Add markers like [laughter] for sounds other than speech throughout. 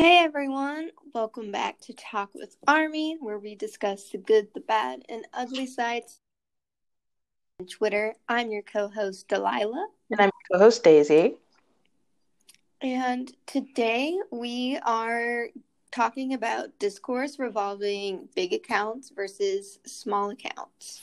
Hey everyone, welcome back to Talk with Army, where we discuss the good, the bad, and ugly sides. On Twitter, I'm your co-host Delilah, and I'm your co-host Daisy. And today we are talking about discourse revolving big accounts versus small accounts.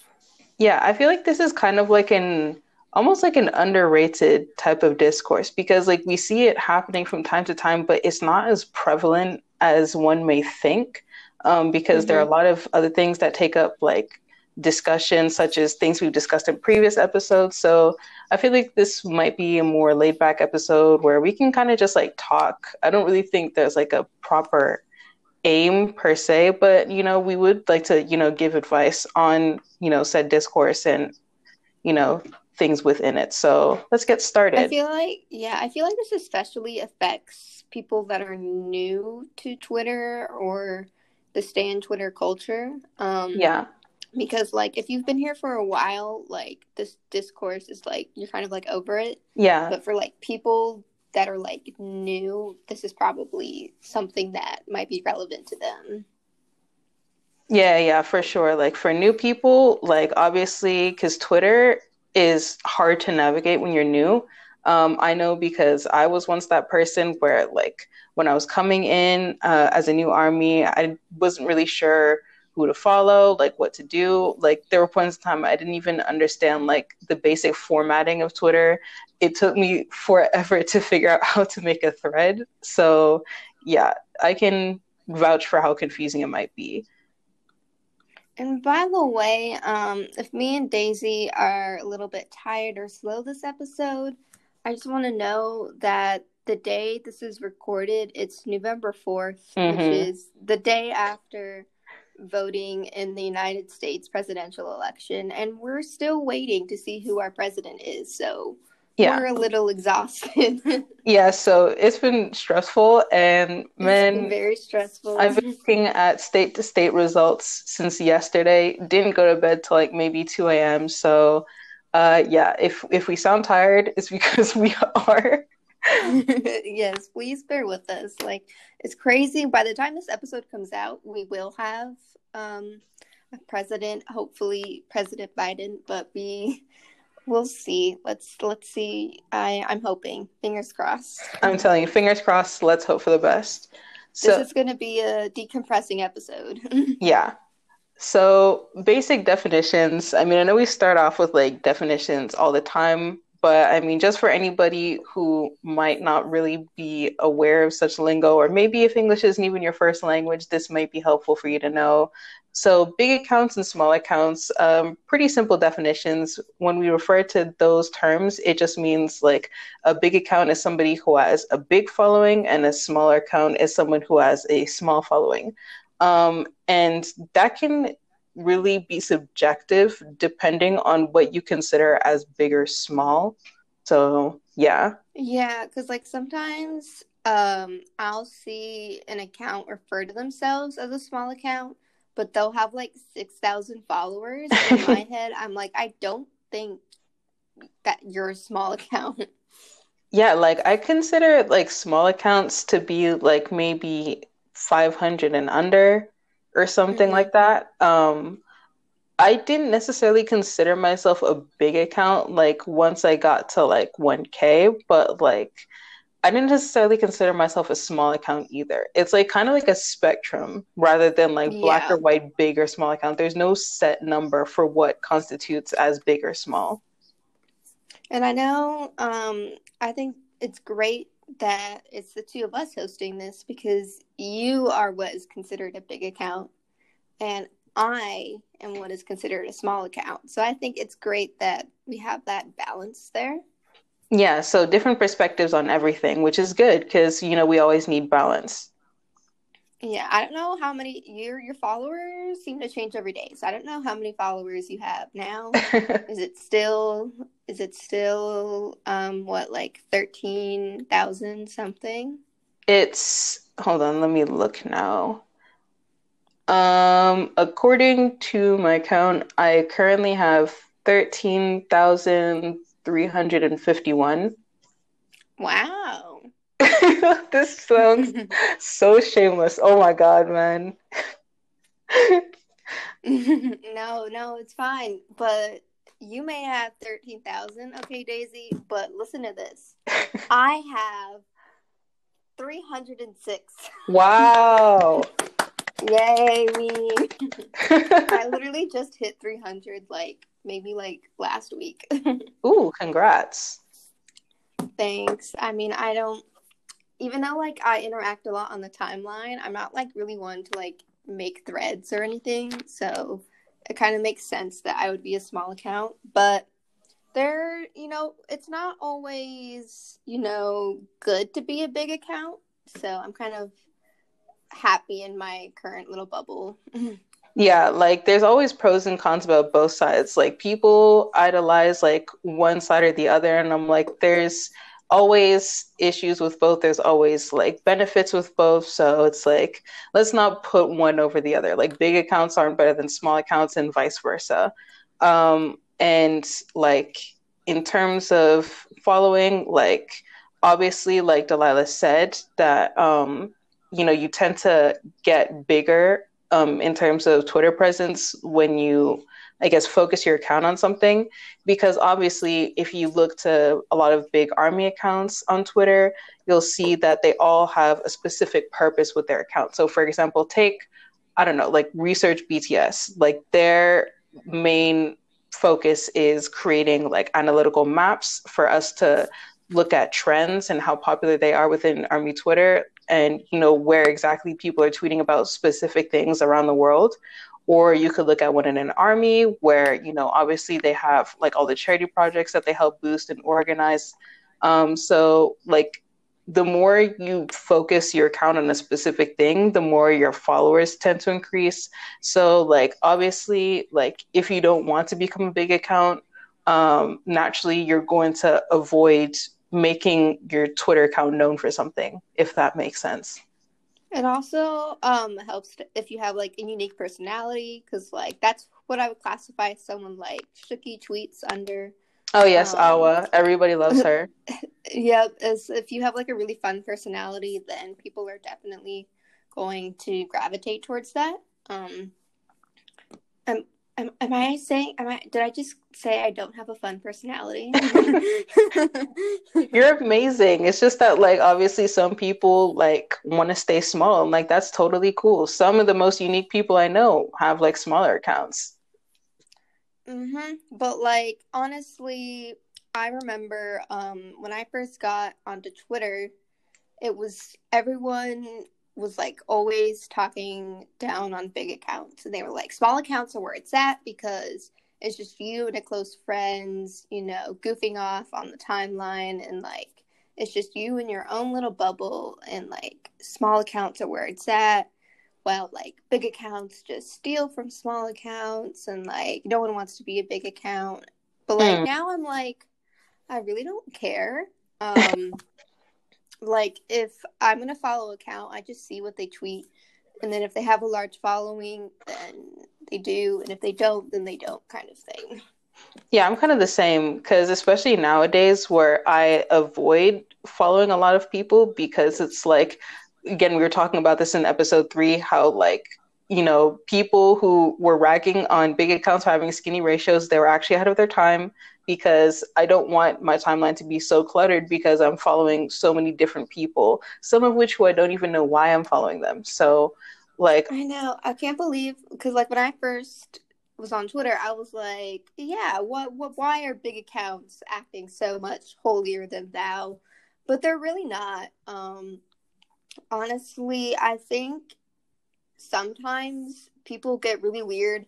Yeah, I feel like this is kind of like an almost like an underrated type of discourse because like we see it happening from time to time but it's not as prevalent as one may think um, because mm-hmm. there are mm-hmm. a lot of other things that take up like discussion such as things we've discussed in previous episodes so i feel like this might be a more laid back episode where we can kind of just like talk i don't really think there's like a proper aim per se but you know we would like to you know give advice on you know said discourse and you know things within it. So let's get started. I feel like, yeah, I feel like this especially affects people that are new to Twitter or the stan Twitter culture. Um, yeah. Because, like, if you've been here for a while, like, this discourse is like, you're kind of like over it. Yeah. But for like people that are like new, this is probably something that might be relevant to them. Yeah, yeah, for sure. Like for new people, like obviously, because Twitter is hard to navigate when you're new. Um, I know because I was once that person where, like, when I was coming in uh, as a new army, I wasn't really sure who to follow, like what to do. Like, there were points in time I didn't even understand like the basic formatting of Twitter. It took me forever [laughs] to figure out how to make a thread. So, yeah, I can vouch for how confusing it might be. And by the way, um, if me and Daisy are a little bit tired or slow this episode, I just want to know that the day this is recorded, it's November 4th, mm-hmm. which is the day after voting in the United States presidential election. And we're still waiting to see who our president is. So yeah. we're a little exhausted. [laughs] yeah, so it's been stressful and man very stressful. I've been looking at state to state results since yesterday. Didn't go to bed till like maybe two AM. So uh yeah, if if we sound tired, it's [laughs] because we are. [laughs] yes, please bear with us. Like it's crazy. By the time this episode comes out, we will have um a president, hopefully President Biden, but we we'll see. Let's let's see. I I'm hoping. Fingers crossed. I'm telling you, fingers crossed. Let's hope for the best. So, this is going to be a decompressing episode. [laughs] yeah. So basic definitions. I mean, I know we start off with like definitions all the time, but I mean, just for anybody who might not really be aware of such lingo, or maybe if English isn't even your first language, this might be helpful for you to know. So, big accounts and small accounts, um, pretty simple definitions. When we refer to those terms, it just means like a big account is somebody who has a big following, and a smaller account is someone who has a small following. Um, and that can really be subjective depending on what you consider as big or small. So, yeah. Yeah, because like sometimes um, I'll see an account refer to themselves as a small account but they'll have like 6,000 followers. [laughs] In my head, I'm like, I don't think that you're a small [laughs] account. Yeah, like I consider like small accounts to be like maybe 500 and under or something mm-hmm. like that. Um, I didn't necessarily consider myself a big account like once I got to like 1K, but like I didn't necessarily consider myself a small account either. It's like kind of like a spectrum rather than like yeah. black or white, big or small account. There's no set number for what constitutes as big or small. And I know, um, I think it's great that it's the two of us hosting this because you are what is considered a big account and I am what is considered a small account. So I think it's great that we have that balance there. Yeah, so different perspectives on everything, which is good because you know we always need balance. Yeah, I don't know how many your your followers seem to change every day. So I don't know how many followers you have now. [laughs] is it still is it still um what like 13,000 something? It's hold on, let me look now. Um according to my account, I currently have 13,000 351. Wow. [laughs] this sounds [laughs] so shameless. Oh my god, man. [laughs] no, no, it's fine. But you may have 13,000, okay, Daisy, but listen to this. I have 306. Wow. Yay, me. I literally just hit 300 like maybe like last week. [laughs] Ooh, congrats. Thanks. I mean, I don't even though like I interact a lot on the timeline, I'm not like really one to like make threads or anything. So it kind of makes sense that I would be a small account, but there, you know, it's not always, you know, good to be a big account. So I'm kind of happy in my current little bubble. [laughs] yeah, like there's always pros and cons about both sides. Like people idolize like one side or the other, and I'm like, there's always issues with both. There's always like benefits with both. So it's like, let's not put one over the other. Like big accounts aren't better than small accounts and vice versa. Um, and like in terms of following, like obviously, like Delilah said, that um, you know, you tend to get bigger um, in terms of Twitter presence when you, I guess, focus your account on something. Because obviously, if you look to a lot of big army accounts on Twitter, you'll see that they all have a specific purpose with their account. So, for example, take, I don't know, like research BTS, like their main focus is creating like analytical maps for us to look at trends and how popular they are within army twitter and you know where exactly people are tweeting about specific things around the world. Or you could look at one in an army where you know obviously they have like all the charity projects that they help boost and organize. Um, so like the more you focus your account on a specific thing the more your followers tend to increase. So like obviously like if you don't want to become a big account um, naturally you're going to avoid making your Twitter account known for something, if that makes sense. It also um, helps if you have like a unique personality, because like that's what I would classify someone like Shuki tweets under. Oh yes, um, Awa. Everybody loves her. [laughs] yep, as if you have like a really fun personality, then people are definitely going to gravitate towards that. Um, Am, am I saying? Am I? Did I just say I don't have a fun personality? [laughs] You're amazing. It's just that, like, obviously, some people like want to stay small, and like that's totally cool. Some of the most unique people I know have like smaller accounts. Mm-hmm. But like, honestly, I remember um, when I first got onto Twitter, it was everyone was like always talking down on big accounts. And they were like small accounts are where it's at because it's just you and a close friends you know goofing off on the timeline and like it's just you and your own little bubble and like small accounts are where it's at. While like big accounts just steal from small accounts and like no one wants to be a big account. But like mm. now i'm like i really don't care. Um [laughs] like if I'm gonna follow account, I just see what they tweet, and then if they have a large following, then they do, and if they don't, then they don't, kind of thing. Yeah, I'm kind of the same because especially nowadays where I avoid following a lot of people because it's like again we were talking about this in episode 3 how like you know people who were ragging on big accounts for having skinny ratios they were actually ahead of their time because I don't want my timeline to be so cluttered because I'm following so many different people, some of which who I don't even know why I'm following them. So, like, I know I can't believe because like when I first was on Twitter, I was like, yeah, what, what, why are big accounts acting so much holier than thou? But they're really not. Um, honestly, I think sometimes people get really weird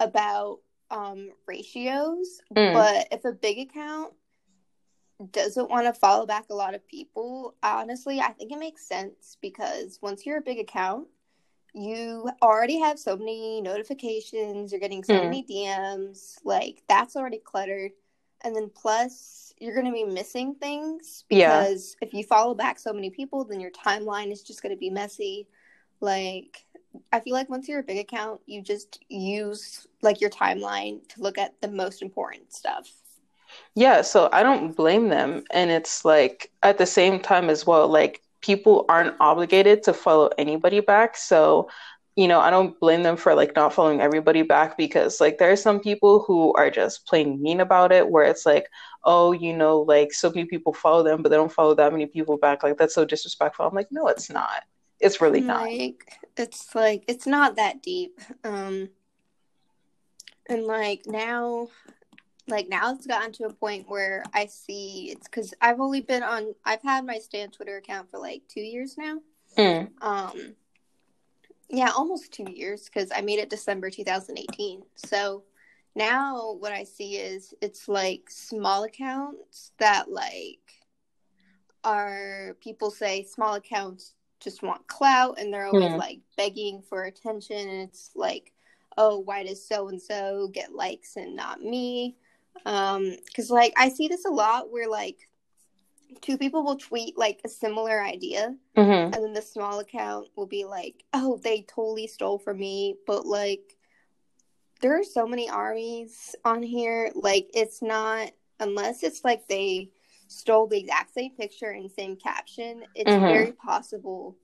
about um, ratios, mm. but if a big account doesn't want to follow back a lot of people, honestly, I think it makes sense because once you're a big account, you already have so many notifications, you're getting so mm. many DMs, like that's already cluttered. And then plus, you're going to be missing things because yeah. if you follow back so many people, then your timeline is just going to be messy. Like, I feel like once you're a big account, you just use like your timeline to look at the most important stuff. Yeah, so I don't blame them. And it's like at the same time as well, like people aren't obligated to follow anybody back. So, you know, I don't blame them for like not following everybody back because like there are some people who are just plain mean about it where it's like, oh, you know, like so many people follow them, but they don't follow that many people back. Like that's so disrespectful. I'm like, no, it's not. It's really not. Like it's like it's not that deep. Um and like now like now it's gotten to a point where I see it's because I've only been on I've had my Stan Twitter account for like two years now. Mm. Um yeah, almost two years because I made it December 2018. So now what I see is it's like small accounts that like are people say small accounts just want clout and they're always like begging for attention and it's like oh why does so and so get likes and not me um because like i see this a lot where like two people will tweet like a similar idea mm-hmm. and then the small account will be like oh they totally stole from me but like there are so many armies on here like it's not unless it's like they stole the exact same picture and same caption it's mm-hmm. very possible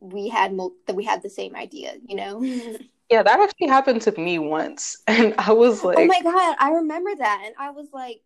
we had mo- that we had the same idea you know [laughs] Yeah, that actually happened to me once. [laughs] And I was like, Oh my God, I remember that. And I was like,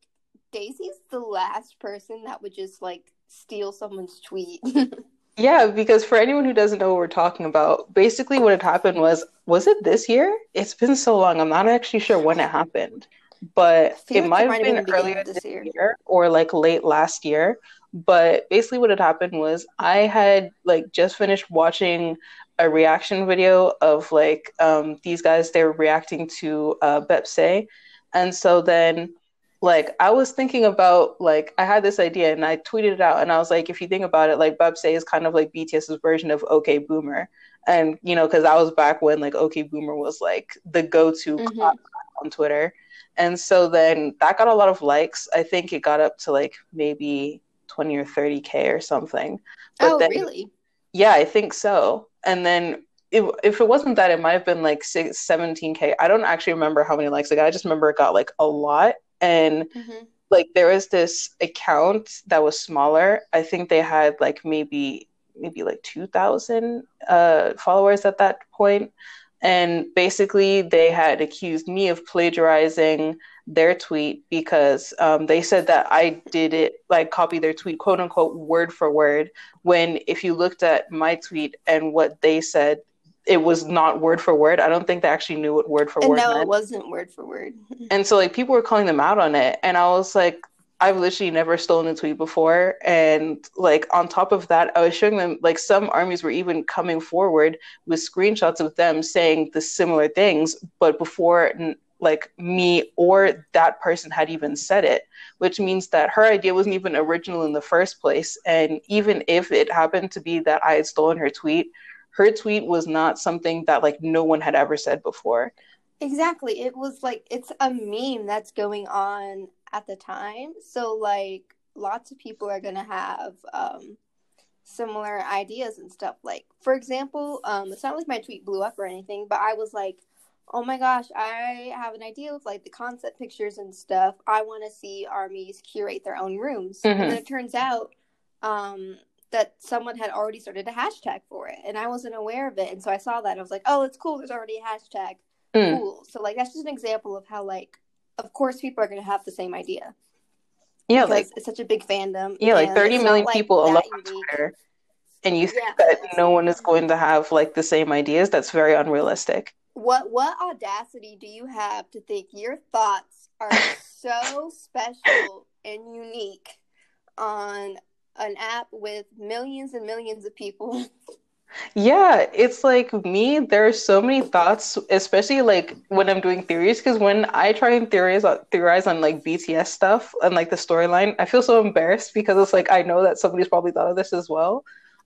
Daisy's the last person that would just like steal someone's tweet. [laughs] yeah, because for anyone who doesn't know what we're talking about, basically what had happened was, was it this year? It's been so long. I'm not actually sure when it happened, but it like might have been, earlier this year. year or like late last year. But basically, what had happened was I had like just finished watching a reaction video of like um, these guys they were reacting to uh, Baepsae, and so then like I was thinking about like I had this idea and I tweeted it out and I was like, if you think about it, like Baepsae is kind of like BTS's version of OK Boomer, and you know because I was back when like OK Boomer was like the go-to mm-hmm. on Twitter, and so then that got a lot of likes. I think it got up to like maybe twenty or thirty k or something. But oh, then, really? Yeah, I think so and then if, if it wasn't that, it might have been like six, 17k. I don't actually remember how many likes it got. I just remember it got like a lot. And mm-hmm. like there was this account that was smaller. I think they had like maybe maybe like 2,000 uh, followers at that point. And basically, they had accused me of plagiarizing their tweet because um, they said that I did it, like copy their tweet, quote unquote, word for word. When if you looked at my tweet and what they said, it was not word for word. I don't think they actually knew what word for and word. No, meant. it wasn't word for word. [laughs] and so like people were calling them out on it, and I was like, I've literally never stolen a tweet before. And like on top of that, I was showing them like some armies were even coming forward with screenshots of them saying the similar things, but before like me or that person had even said it, which means that her idea wasn't even original in the first place. And even if it happened to be that I had stolen her tweet, her tweet was not something that like no one had ever said before. Exactly. It was like it's a meme that's going on at the time. So like lots of people are gonna have um, similar ideas and stuff. Like for example, um, it's not like my tweet blew up or anything, but I was like, oh my gosh, I have an idea of like the concept pictures and stuff. I want to see armies curate their own rooms. Mm-hmm. And it turns out um, that someone had already started a hashtag for it, and I wasn't aware of it. And so I saw that I was like, oh, it's cool. There's already a hashtag. Mm. Cool. So like that's just an example of how like of course people are going to have the same idea. Yeah, like it's such a big fandom. Yeah, like 30 million like people alone on Twitter, and you think yeah. that no one is going to have like the same ideas. That's very unrealistic. What what audacity do you have to think your thoughts are so special and unique on an app with millions and millions of people? [laughs] Yeah, it's like me, there are so many thoughts, especially like when I'm doing theories, because when I try and theorize theorize on like BTS stuff and like the storyline, I feel so embarrassed because it's like I know that somebody's probably thought of this as well.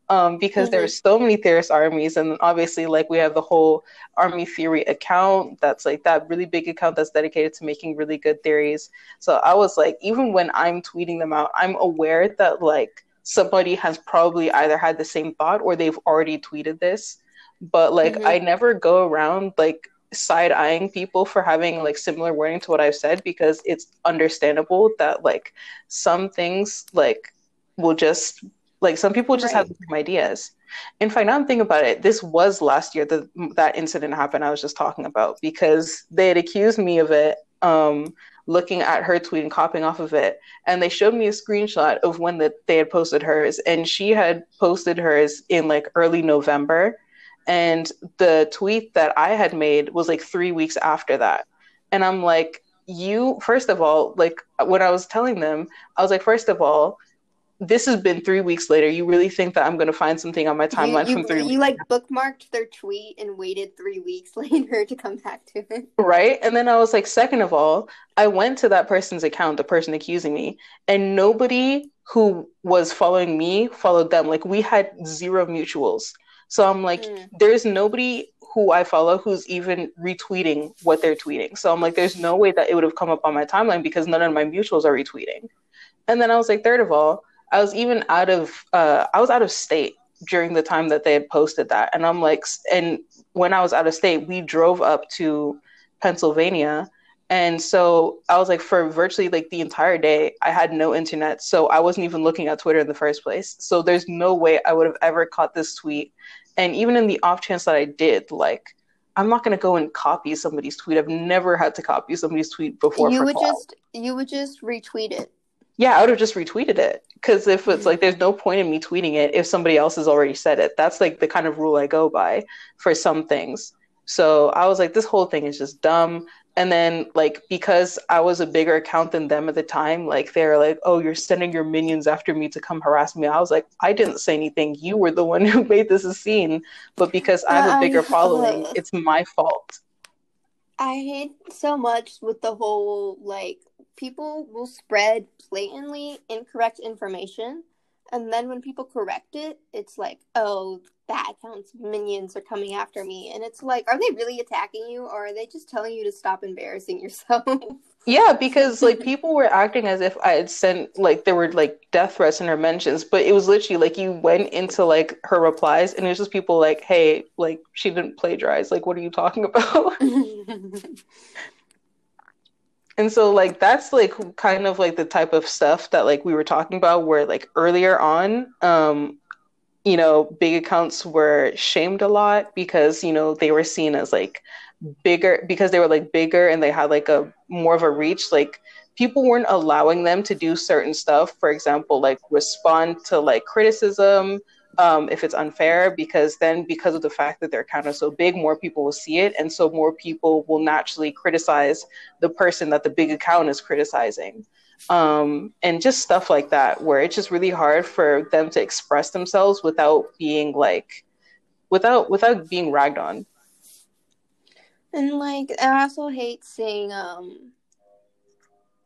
Um, because mm-hmm. there's so many theorist armies, and obviously, like we have the whole army theory account. That's like that really big account that's dedicated to making really good theories. So I was like, even when I'm tweeting them out, I'm aware that like somebody has probably either had the same thought or they've already tweeted this but like mm-hmm. i never go around like side eyeing people for having like similar wording to what I've said because it's understandable that like some things like will just like some people just right. have the same ideas. In fact, now I'm thinking about it. This was last year that that incident happened. I was just talking about because they had accused me of it. Um, looking at her tweet and copying off of it, and they showed me a screenshot of when that they had posted hers, and she had posted hers in like early November, and the tweet that I had made was like three weeks after that, and I'm like, you first of all, like when I was telling them, I was like, first of all, this has been three weeks later. You really think that I'm going to find something on my timeline you, from three? You weeks like bookmarked their tweet and waited three weeks [laughs] later to come back to it, right? And then I was like, second of all, I went to that person's account, the person accusing me, and nobody who was following me followed them. Like we had zero mutuals. So I'm like, mm. there's nobody who I follow who's even retweeting what they're tweeting. So I'm like, there's no way that it would have come up on my timeline because none of my mutuals are retweeting. And then I was like, third of all, I was even out of uh, I was out of state during the time that they had posted that, and I'm like, and when I was out of state, we drove up to Pennsylvania, and so I was like, for virtually like the entire day, I had no internet, so I wasn't even looking at Twitter in the first place. So there's no way I would have ever caught this tweet, and even in the off chance that I did, like. I'm not gonna go and copy somebody's tweet. I've never had to copy somebody's tweet before. You would just you would just retweet it. Yeah, I would have just retweeted it. Because if it's like, there's no point in me tweeting it if somebody else has already said it. That's like the kind of rule I go by for some things. So I was like, this whole thing is just dumb. And then, like, because I was a bigger account than them at the time, like, they're like, oh, you're sending your minions after me to come harass me. I was like, I didn't say anything. You were the one [laughs] who made this a scene. But because I have a um, bigger following, it's my fault. I hate so much with the whole, like, people will spread blatantly incorrect information and then when people correct it it's like oh that account's minions are coming after me. And it's like are they really attacking you or are they just telling you to stop embarrassing [laughs] yourself? Yeah because like people were acting as if i had sent like there were like death threats in her mentions but it was literally like you went into like her replies and it was just people like hey like she didn't plagiarize. Like what are you talking [laughs] about [laughs] And so like that's like kind of like the type of stuff that like we were talking about where like earlier on um you know big accounts were shamed a lot because you know they were seen as like bigger because they were like bigger and they had like a more of a reach like people weren't allowing them to do certain stuff. For example like respond to like criticism um, if it's unfair, because then because of the fact that their account is so big, more people will see it, and so more people will naturally criticize the person that the big account is criticizing, um, and just stuff like that, where it's just really hard for them to express themselves without being like, without without being ragged on. And like, I also hate seeing um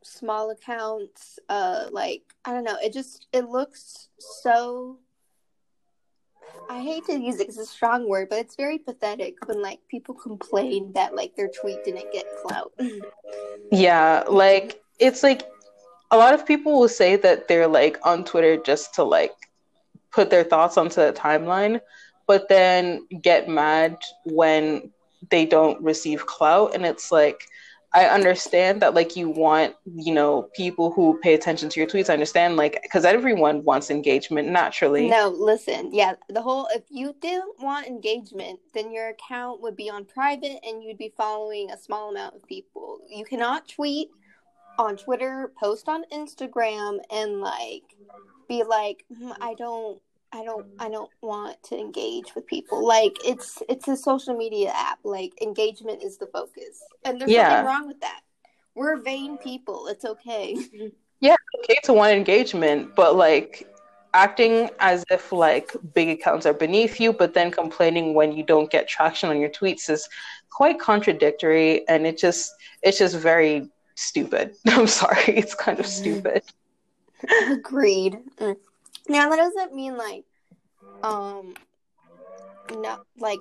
small accounts uh like i don't know it just it looks so I hate to use it it's a strong word, but it's very pathetic when like people complain that like their tweet didn't get clout. [laughs] yeah, like it's like a lot of people will say that they're like on Twitter just to like put their thoughts onto the timeline, but then get mad when they don't receive clout and it's like I understand that like you want, you know, people who pay attention to your tweets. I understand like because everyone wants engagement naturally. No, listen. Yeah, the whole if you didn't want engagement, then your account would be on private and you'd be following a small amount of people. You cannot tweet on Twitter, post on Instagram and like be like, hmm, I don't I don't I don't want to engage with people. Like it's it's a social media app. Like engagement is the focus. And there's yeah. nothing wrong with that. We're vain people. It's okay. [laughs] yeah, okay to want engagement, but like acting as if like big accounts are beneath you, but then complaining when you don't get traction on your tweets is quite contradictory and it just it's just very stupid. [laughs] I'm sorry, it's kind of mm. stupid. Agreed. Mm. Now that doesn't mean like um no like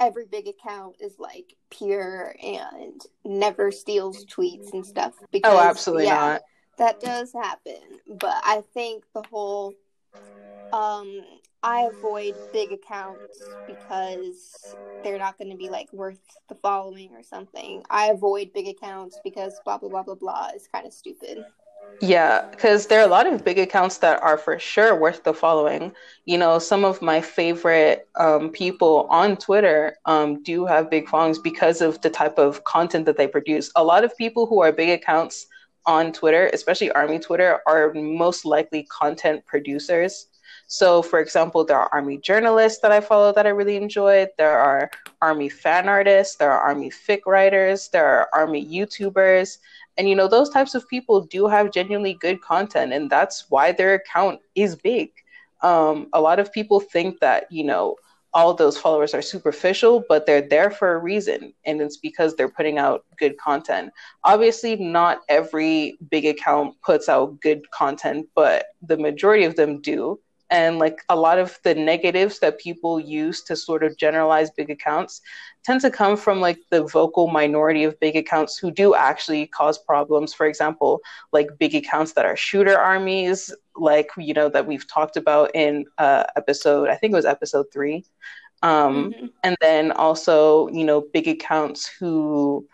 every big account is like pure and never steals tweets and stuff oh, because oh absolutely yeah, not that does happen but i think the whole um I avoid big accounts because they're not going to be like worth the following or something. I avoid big accounts because blah blah blah blah blah is kind of stupid. Yeah, because there are a lot of big accounts that are for sure worth the following. You know, some of my favorite um, people on Twitter um, do have big followings because of the type of content that they produce. A lot of people who are big accounts on Twitter, especially Army Twitter, are most likely content producers. So, for example, there are Army journalists that I follow that I really enjoy. There are Army fan artists. There are Army fic writers. There are Army YouTubers. And, you know, those types of people do have genuinely good content, and that's why their account is big. Um, a lot of people think that, you know, all those followers are superficial, but they're there for a reason. And it's because they're putting out good content. Obviously, not every big account puts out good content, but the majority of them do and like a lot of the negatives that people use to sort of generalize big accounts tend to come from like the vocal minority of big accounts who do actually cause problems for example like big accounts that are shooter armies like you know that we've talked about in uh, episode i think it was episode three um, mm-hmm. and then also you know big accounts who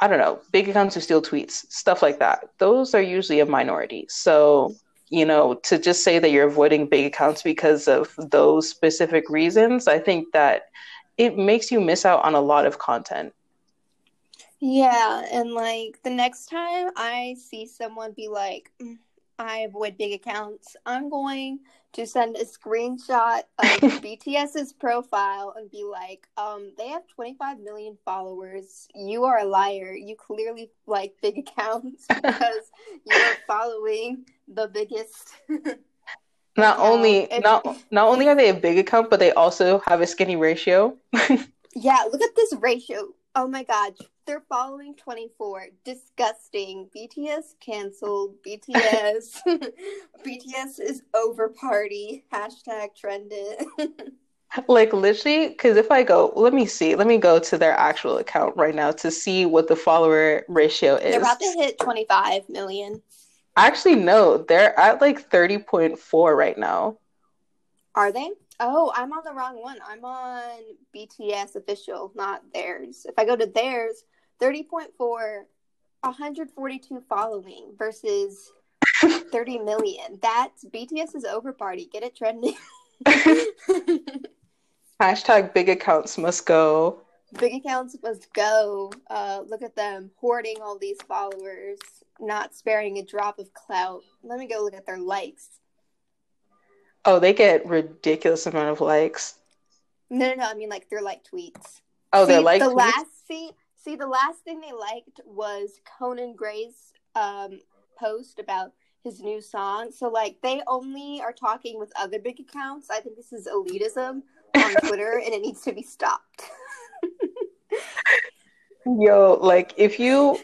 I don't know, big accounts who steal tweets, stuff like that. Those are usually a minority. So you know, to just say that you're avoiding big accounts because of those specific reasons, I think that it makes you miss out on a lot of content. Yeah, and like the next time I see someone be like, mm, I avoid big accounts, I'm going to send a screenshot of [laughs] BTS's profile and be like, um, they have 25 million followers. You are a liar. You clearly like big [laughs] accounts because you are following the biggest. [laughs] not only if, not not only are they a big account, but they also have a skinny ratio. yeah, look at this ratio. Oh my god, they're following 24. Disgusting. BTS canceled. BTS. [laughs] BTS is over party. Hashtag trended. [laughs] like literally, because if I go, let me see, let me go to their actual account right now to see what the follower ratio is. They're about to hit 25 million. Actually, no, they're at like 30.4 right now. Are they? Oh, I'm on the wrong one. I'm on BTS official, not theirs. If I go to theirs, 30.4, 142 following versus [laughs] 30 million. That's BTS's over party. Get it trending. [laughs] Hashtag big accounts must go. Big accounts must go. Uh, look at them hoarding all these followers, not sparing a drop of clout. Let me go look at their likes. Oh, they get ridiculous amount of likes. No, no, no. I mean like they're like tweets. Oh, they're like the tweets? last see see the last thing they liked was Conan Gray's um, post about his new song. So like they only are talking with other big accounts. I think this is elitism on [laughs] Twitter, and it needs to be stopped. [laughs] Yo, like if you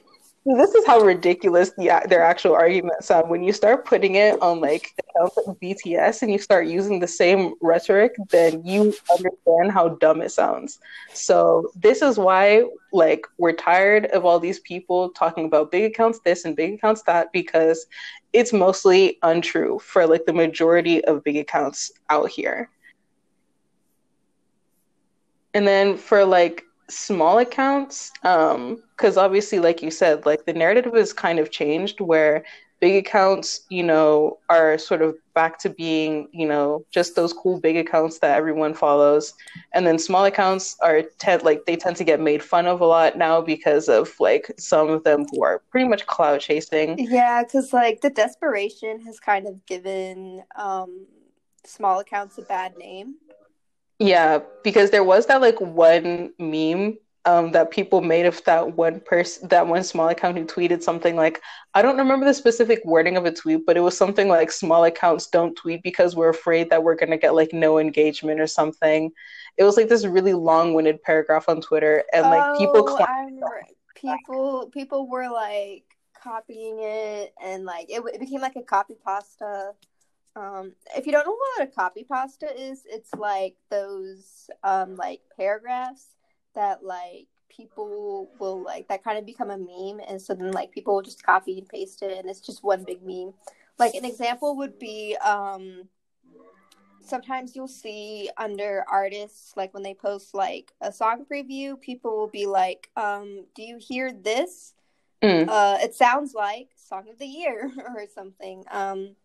this is how ridiculous the, uh, their actual arguments sound. When you start putting it on like accounts like BTS and you start using the same rhetoric, then you understand how dumb it sounds. So this is why like we're tired of all these people talking about big accounts this and big accounts that because it's mostly untrue for like the majority of big accounts out here. And then for like small accounts um because obviously like you said like the narrative has kind of changed where big accounts you know are sort of back to being you know just those cool big accounts that everyone follows. And then small accounts are tend like they tend to get made fun of a lot now because of like some of them who are pretty much clout chasing. Yeah because like the desperation has kind of given um small accounts a bad name yeah, because there was that like one meme um, that people made of that one person, that one small account who tweeted something like, I don't remember the specific wording of a tweet, but it was something like small accounts don't tweet because we're afraid that we're going to get like no engagement or something. It was like this really long winded paragraph on Twitter. And like oh, people, people, people were like copying it and like it, it became like a copy pasta um, if you don't know what a copy pasta is, it's like those um like paragraphs that like people will like that kind of become a meme and so then like people will just copy and paste it and it's just one big meme. Like an example would be um sometimes you'll see under artists like when they post like a song preview people will be like um do you hear this mm. uh it sounds like song of the year [laughs] or something um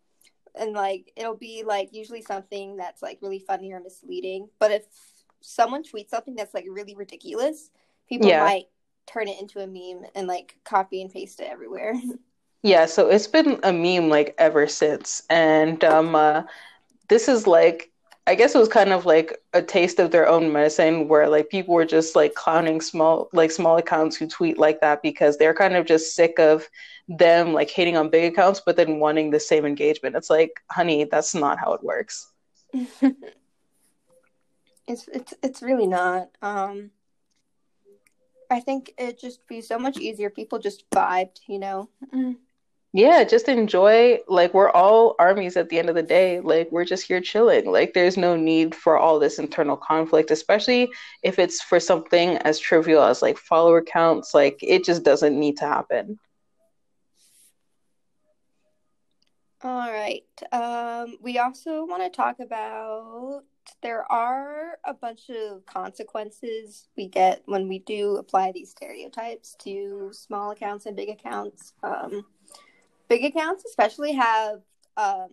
and like it'll be like usually something that's like really funny or misleading but if someone tweets something that's like really ridiculous people yeah. might turn it into a meme and like copy and paste it everywhere [laughs] yeah so it's been a meme like ever since and um uh this is like I guess it was kind of like a taste of their own medicine where like people were just like clowning small like small accounts who tweet like that because they're kind of just sick of them like hating on big accounts but then wanting the same engagement. It's like, honey, that's not how it works. [laughs] it's it's it's really not. Um I think it just be so much easier. People just vibed, you know. Mm yeah, just enjoy. Like, we're all armies at the end of the day. Like, we're just here chilling. Like, there's no need for all this internal conflict, especially if it's for something as trivial as like follower counts. Like, it just doesn't need to happen. All right. Um, we also want to talk about there are a bunch of consequences we get when we do apply these stereotypes to small accounts and big accounts. Um, big accounts especially have um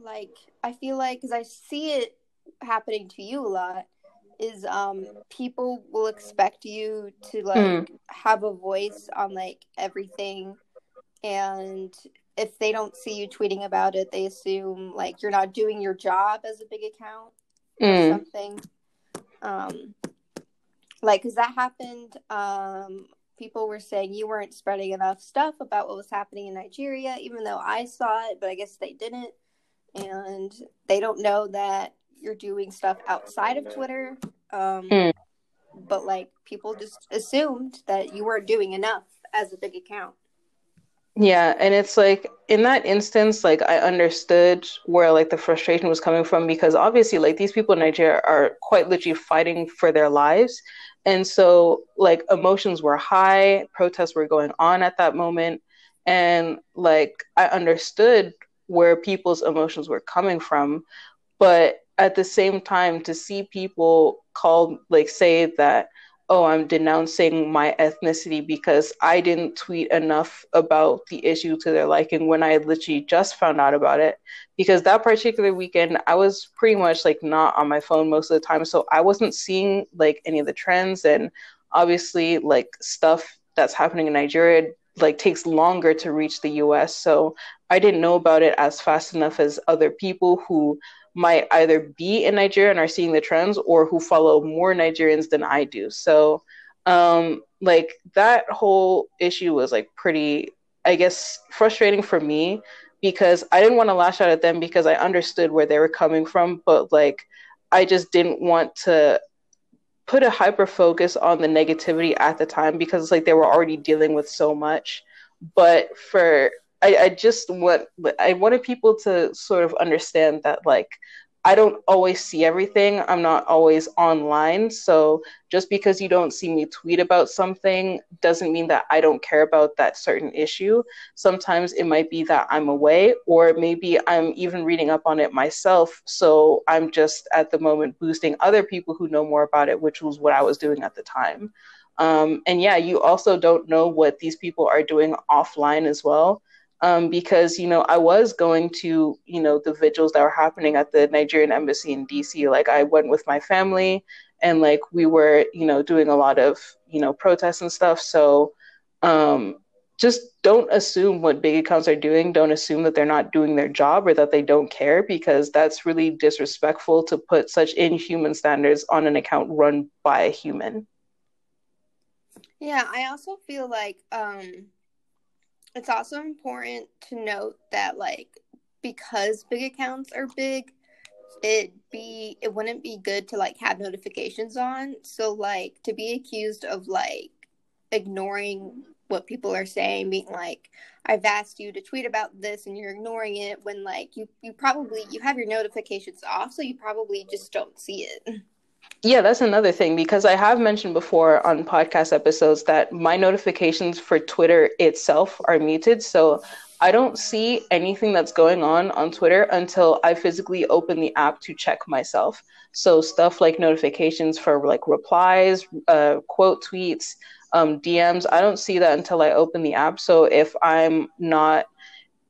like I feel like because I see it happening to you a lot is um people will expect you to like mm. have a voice on like everything and if they don't see you tweeting about it they assume like you're not doing your job as a big account mm. or something um like because that happened um people were saying you weren't spreading enough stuff about what was happening in Nigeria, even though I saw it, but I guess they didn't. And they don't know that you're doing stuff outside of Twitter. Um, mm. But like people just assumed that you weren't doing enough as a big account. Yeah, and it's like in that instance, like I understood where like the frustration was coming from because obviously, like these people in Nigeria are quite literally fighting for their lives, and so, like, emotions were high, protests were going on at that moment. And, like, I understood where people's emotions were coming from. But at the same time, to see people call, like, say that, oh, I'm denouncing my ethnicity because I didn't tweet enough about the issue to their liking when I literally just found out about it. Because that particular weekend, I was pretty much like not on my phone most of the time. So I wasn't seeing like any of the trends. And obviously, like stuff that's happening in Nigeria like takes longer to reach the US. So I didn't know about it as fast enough as other people who might either be in Nigeria and are seeing the trends or who follow more Nigerians than I do. So, um, like that whole issue was like pretty, I guess, frustrating for me because I didn't want to lash out at them because I understood where they were coming from, but like I just didn't want to put a hyper focus on the negativity at the time because it's like they were already dealing with so much. But for I, I just want I wanted people to sort of understand that like I don't always see everything. I'm not always online. So just because you don't see me tweet about something doesn't mean that I don't care about that certain issue. Sometimes it might be that I'm away, or maybe I'm even reading up on it myself. So I'm just at the moment boosting other people who know more about it, which was what I was doing at the time. Um, and yeah, you also don't know what these people are doing offline as well um, because you know I was going to you know the vigils that were happening at the Nigerian embassy in DC. Like I went with my family, and like we were you know doing a lot of you know protests and stuff. So um, just don't assume what big accounts are doing. Don't assume that they're not doing their job or that they don't care because that's really disrespectful to put such inhuman standards on an account run by a human. Yeah, I also feel like um it's also important to note that like because big accounts are big it be it wouldn't be good to like have notifications on. So like to be accused of like ignoring what people are saying being like i've asked you to tweet about this and you're ignoring it when like you you probably you have your notifications off so you probably just don't see it yeah, that's another thing because I have mentioned before on podcast episodes that my notifications for Twitter itself are muted. So I don't see anything that's going on on Twitter until I physically open the app to check myself. So stuff like notifications for like replies, uh, quote tweets, um, DMs, I don't see that until I open the app. So if I'm not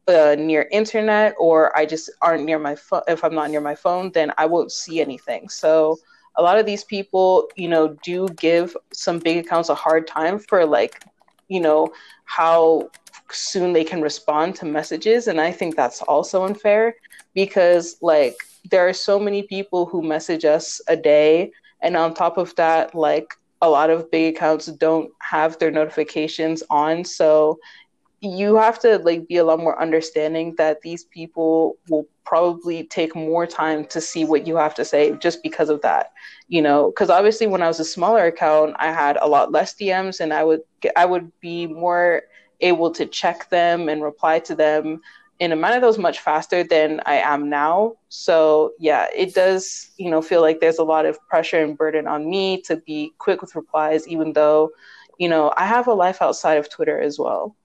uh, near internet or I just aren't near my phone, if I'm not near my phone, then I won't see anything. So a lot of these people, you know, do give some big accounts a hard time for like, you know, how soon they can respond to messages. And I think that's also unfair because, like, there are so many people who message us a day. And on top of that, like, a lot of big accounts don't have their notifications on. So you have to like be a lot more understanding that these people will probably take more time to see what you have to say just because of that you know because obviously when i was a smaller account i had a lot less dms and i would i would be more able to check them and reply to them in a manner that was much faster than i am now. So yeah it does you know feel like there's a lot of pressure and burden on me to be quick with replies even though you know i have a life outside of twitter as well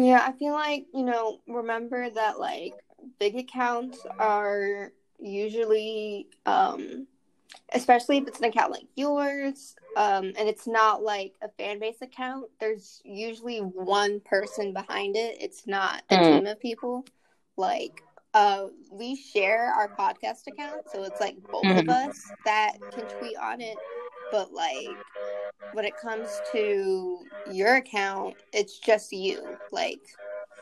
yeah, I feel like, you know, remember that like big accounts are usually um especially if it's an account like yours um and it's not like a fan base account there's usually one person behind it it's not a mm. team of people like uh we share our podcast account so it's like both mm. of mm-hmm. us that can tweet on it but like when it comes to your account, it's just you. Like,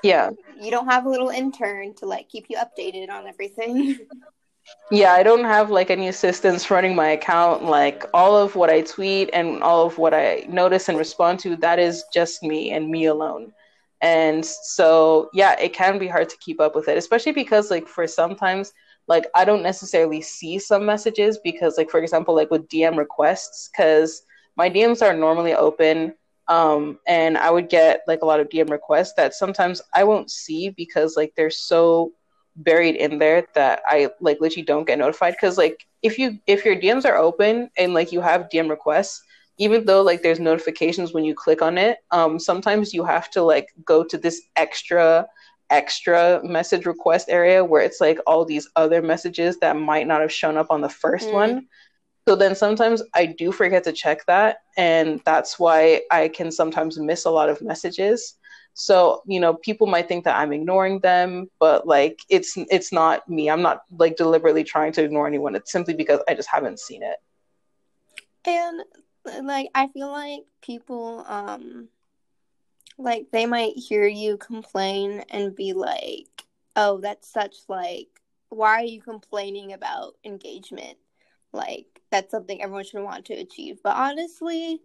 yeah, you don't have a little intern to like keep you updated on everything. [laughs] yeah, I don't have like any assistants running my account. Like all of what I tweet and all of what I notice and respond to, that is just me and me alone. And so, yeah, it can be hard to keep up with it, especially because like for sometimes like I don't necessarily see some messages because like for example like with DM requests cuz my DMs are normally open um, and I would get like a lot of DM requests that sometimes I won't see because like they're so buried in there that I like literally don't get notified. Because like if you if your DMs are open and like you have DM requests even though like there's notifications when you click on it um sometimes you have to like go to this extra extra message request area where it's like all these other messages that might not have shown up on the first mm. one. So then sometimes I do forget to check that. And that's why I can sometimes miss a lot of messages. So, you know, people might think that I'm ignoring them, but like it's it's not me. I'm not like deliberately trying to ignore anyone. It's simply because I just haven't seen it. And like I feel like people um like they might hear you complain and be like, "Oh, that's such like why are you complaining about engagement?" Like that's something everyone should want to achieve. But honestly,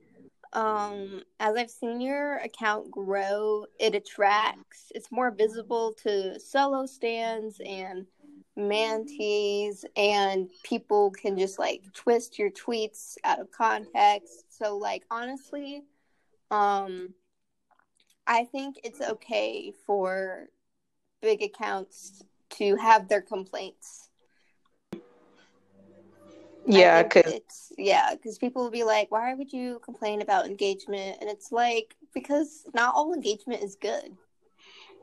um as I've seen your account grow, it attracts it's more visible to solo stans and manties and people can just like twist your tweets out of context. So like honestly, um I think it's okay for big accounts to have their complaints. Yeah, because yeah, because people will be like, "Why would you complain about engagement?" And it's like because not all engagement is good.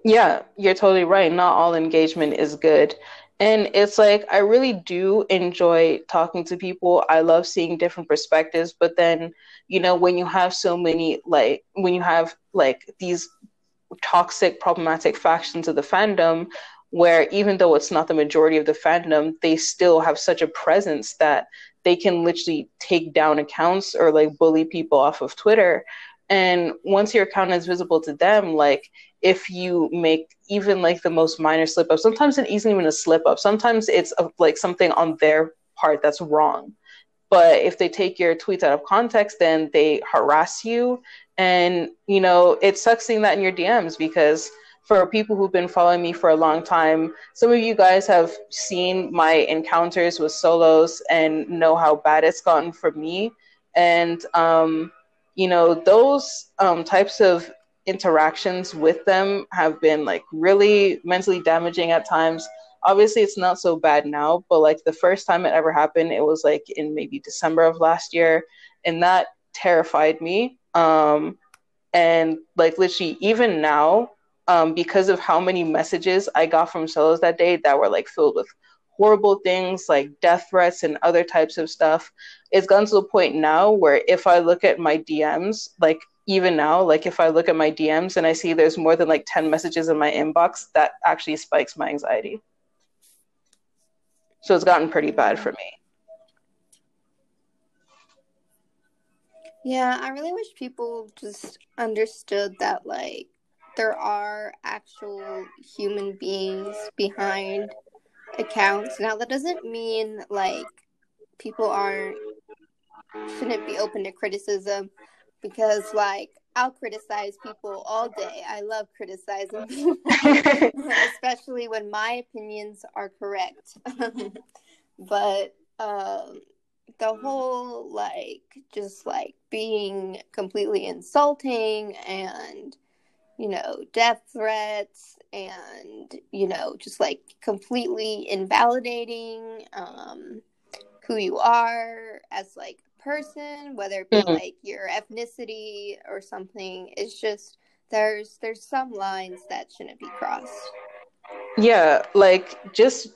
Yeah, you're totally right. Not all engagement is good, and it's like I really do enjoy talking to people. I love seeing different perspectives, but then you know when you have so many like when you have like these toxic problematic factions of the fandom where even though it's not the majority of the fandom they still have such a presence that they can literally take down accounts or like bully people off of twitter and once your account is visible to them like if you make even like the most minor slip up sometimes it isn't even a slip up sometimes it's a, like something on their part that's wrong but if they take your tweets out of context, then they harass you. And, you know, it sucks seeing that in your DMs because for people who've been following me for a long time, some of you guys have seen my encounters with solos and know how bad it's gotten for me. And, um, you know, those um, types of interactions with them have been like really mentally damaging at times obviously it's not so bad now but like the first time it ever happened it was like in maybe december of last year and that terrified me um And like literally, even now, um, because of how many messages I got from solos that day that were like filled with horrible things like death threats and other types of stuff, it's gotten to the point now where if I look at my DMs, like even now, like if I look at my DMs and I see there's more than like 10 messages in my inbox, that actually spikes my anxiety. So it's gotten pretty bad for me. Yeah, I really wish people just understood that, like, there are actual human beings behind accounts. Now, that doesn't mean, like, people aren't, shouldn't be open to criticism because, like, I'll criticize people all day. I love criticizing people, [laughs] [laughs] especially when my opinions are correct. [laughs] but um, the whole like just like being completely insulting and you know death threats and you know just like completely invalidating um who you are as like a person whether it be mm-hmm. like your ethnicity or something it's just there's there's some lines that shouldn't be crossed yeah like just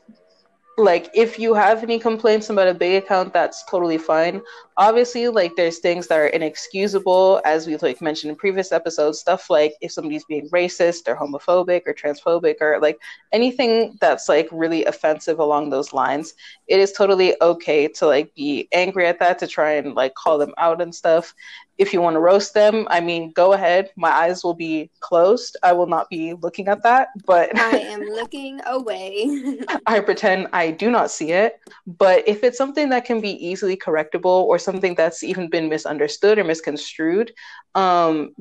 like if you have any complaints about a big account that's totally fine. Obviously like there's things that are inexcusable as we've like mentioned in previous episodes stuff like if somebody's being racist or homophobic or transphobic or like anything that's like really offensive along those lines it is totally okay to like be angry at that to try and like call them out and stuff if you want to roast them, I mean, go ahead. My eyes will be closed. I will not be looking at that, but I [laughs] am looking away. [laughs] I pretend I do not see it. But if it's something that can be easily correctable or something that's even been misunderstood or misconstrued, um,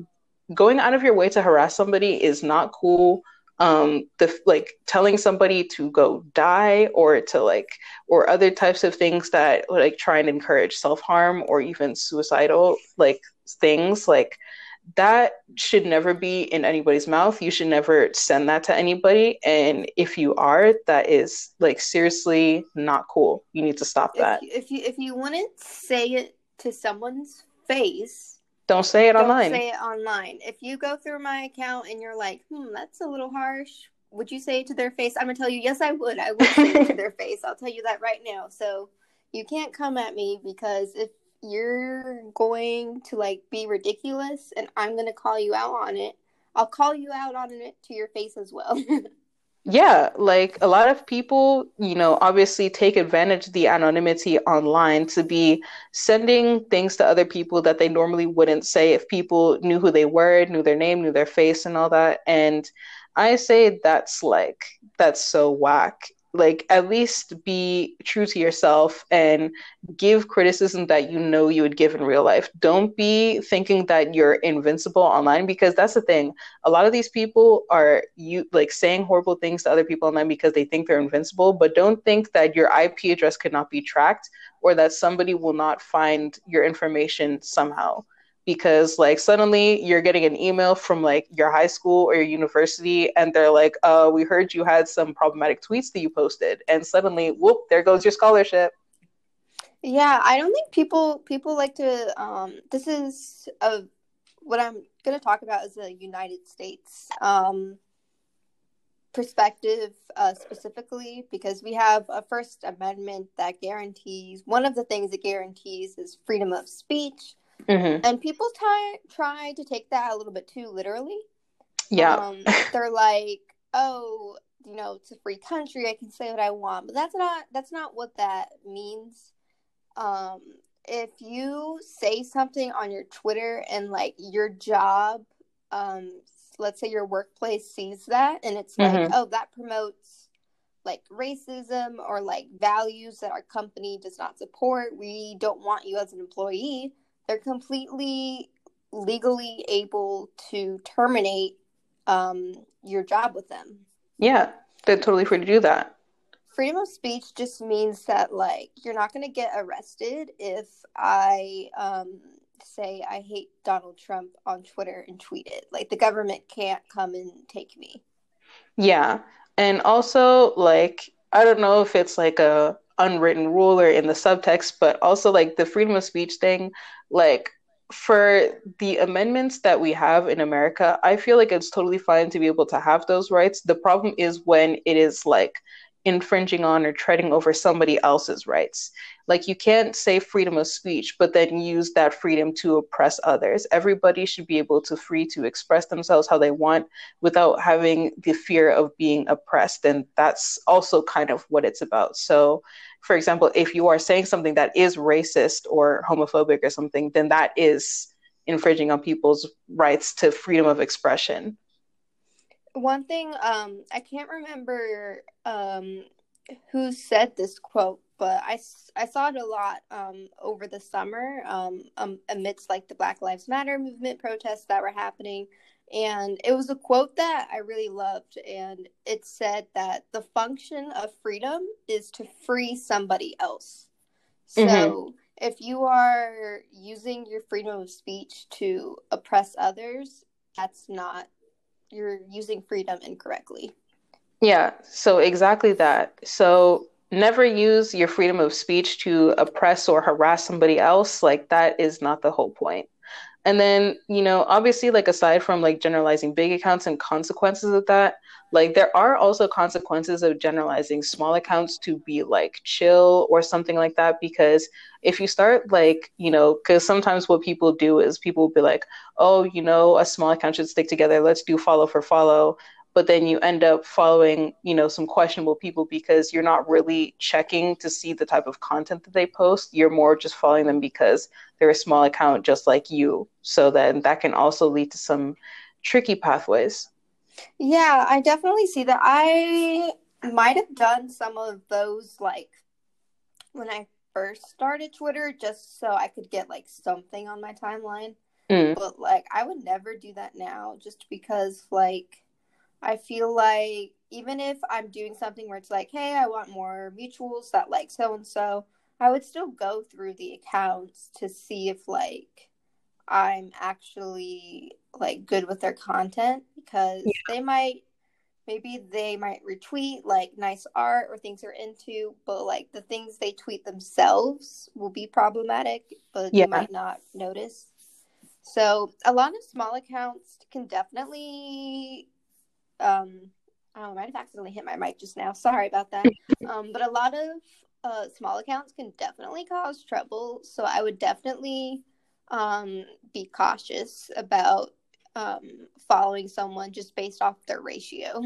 going out of your way to harass somebody is not cool um the like telling somebody to go die or to like or other types of things that like try and encourage self-harm or even suicidal like things like that should never be in anybody's mouth. You should never send that to anybody. And if you are that is like seriously not cool. You need to stop that. if you if you, if you wouldn't say it to someone's face don't say it Don't online. say it online. If you go through my account and you're like, hmm, that's a little harsh, would you say it to their face? I'm gonna tell you, yes, I would. I would say it to their [laughs] face. I'll tell you that right now. So you can't come at me because if you're going to like be ridiculous and I'm gonna call you out on it, I'll call you out on it to your face as well. [laughs] Yeah, like a lot of people, you know, obviously take advantage of the anonymity online to be sending things to other people that they normally wouldn't say if people knew who they were, knew their name, knew their face, and all that. And I say that's like, that's so whack like at least be true to yourself and give criticism that you know you would give in real life. Don't be thinking that you're invincible online because that's the thing. A lot of these people are you like saying horrible things to other people online because they think they're invincible but don't think that your ip address could not be tracked or that somebody will not find your information somehow because like suddenly you're getting an email from like your high school or your university and they're like uh we heard you had some problematic tweets that you posted and suddenly whoop there goes your scholarship. Yeah i don't think people people like to um this is a what i'm going to talk about is the united states um perspective uh, specifically because we have a first amendment that guarantees one of the things it guarantees is freedom of speech Mm-hmm. And people try try to take that a little bit too literally. Yeah, um, they're like, "Oh, you know, it's a free country. I can say what I want," but that's not that's not what that means. Um, if you say something on your Twitter and like your job, um, let's say your workplace sees that and it's mm-hmm. like, "Oh, that promotes." like racism or like values that our company does not support. We don't want you as an employee they're completely legally able to terminate um, your job with them. Yeah, they're totally free to do that. Freedom of speech just means that, like, you're not going to get arrested if I um, say I hate Donald Trump on Twitter and tweet it. Like, the government can't come and take me. Yeah. And also, like, I don't know if it's like a unwritten rule or in the subtext, but also like the freedom of speech thing, like for the amendments that we have in America, I feel like it's totally fine to be able to have those rights. The problem is when it is like infringing on or treading over somebody else's rights. Like you can't say freedom of speech, but then use that freedom to oppress others. Everybody should be able to free to express themselves how they want without having the fear of being oppressed. And that's also kind of what it's about. So for example, if you are saying something that is racist or homophobic or something, then that is infringing on people's rights to freedom of expression. One thing, um, I can't remember um, who said this quote, but I, I saw it a lot um, over the summer um, um, amidst like the Black Lives Matter movement protests that were happening and it was a quote that I really loved. And it said that the function of freedom is to free somebody else. So mm-hmm. if you are using your freedom of speech to oppress others, that's not, you're using freedom incorrectly. Yeah, so exactly that. So never use your freedom of speech to oppress or harass somebody else. Like, that is not the whole point. And then, you know, obviously, like aside from like generalizing big accounts and consequences of that, like there are also consequences of generalizing small accounts to be like chill or something like that. Because if you start like, you know, because sometimes what people do is people will be like, oh, you know, a small account should stick together. Let's do follow for follow. But then you end up following you know some questionable people because you're not really checking to see the type of content that they post. You're more just following them because they're a small account just like you. So then that can also lead to some tricky pathways. Yeah i definitely see that. I might have done some of those like when i first started twitter just so i could get like something on my timeline mm. but like i would never do that now just because like I feel like even if I'm doing something where it's like, hey, I want more mutuals that like so and so, I would still go through the accounts to see if like I'm actually like good with their content because yeah. they might maybe they might retweet like nice art or things they're into, but like the things they tweet themselves will be problematic, but yeah. you might not notice. So a lot of small accounts can definitely um oh, I might have accidentally hit my mic just now. Sorry about that. [laughs] Um, but a lot of uh, small accounts can definitely cause trouble. So I would definitely um, be cautious about um, following someone just based off their ratio.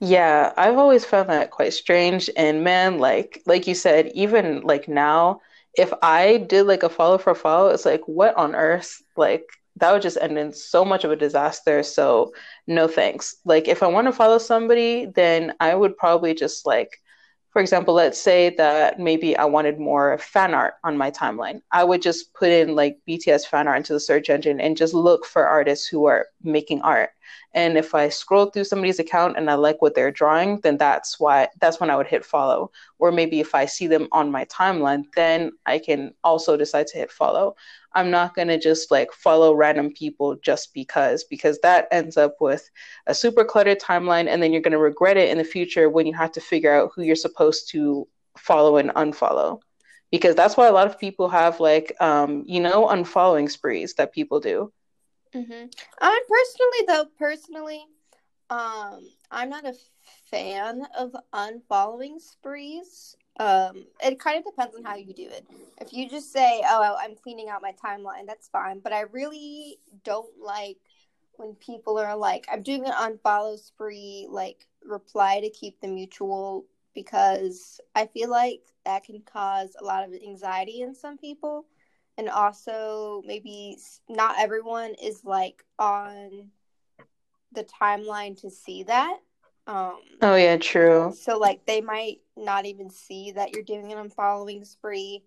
Yeah, I've always found that quite strange. And man, like like you said, even like now, if I did like a follow for follow, it's like what on earth? Like that would just end in so much of a disaster. So no thanks. Like if I want to follow somebody, then I would probably just like, for example, let's say that maybe I wanted more fan art on my timeline. I would just put in like BTS fan art into the search engine and just look for artists who are making art. And if I scroll through somebody's account and I like what they're drawing, then that's why that's when I would hit follow. Or maybe if I see them on my timeline, then I can also decide to hit follow. I'm not going to just like follow random people just because, because that ends up with a super cluttered timeline. And then you're going to regret it in the future when you have to figure out who you're supposed to follow and unfollow. Because that's why a lot of people have like, um, you know, unfollowing sprees that people do. Mm-hmm. I personally, though, personally, um, I'm not a fan of unfollowing sprees. Um, it kind of depends on how you do it. If you just say, "Oh, I'm cleaning out my timeline," that's fine. But I really don't like when people are like, "I'm doing an unfollow spree," like reply to keep the mutual because I feel like that can cause a lot of anxiety in some people, and also maybe not everyone is like on the timeline to see that. Um, oh yeah, true. So like they might not even see that you're doing an unfollowing spree,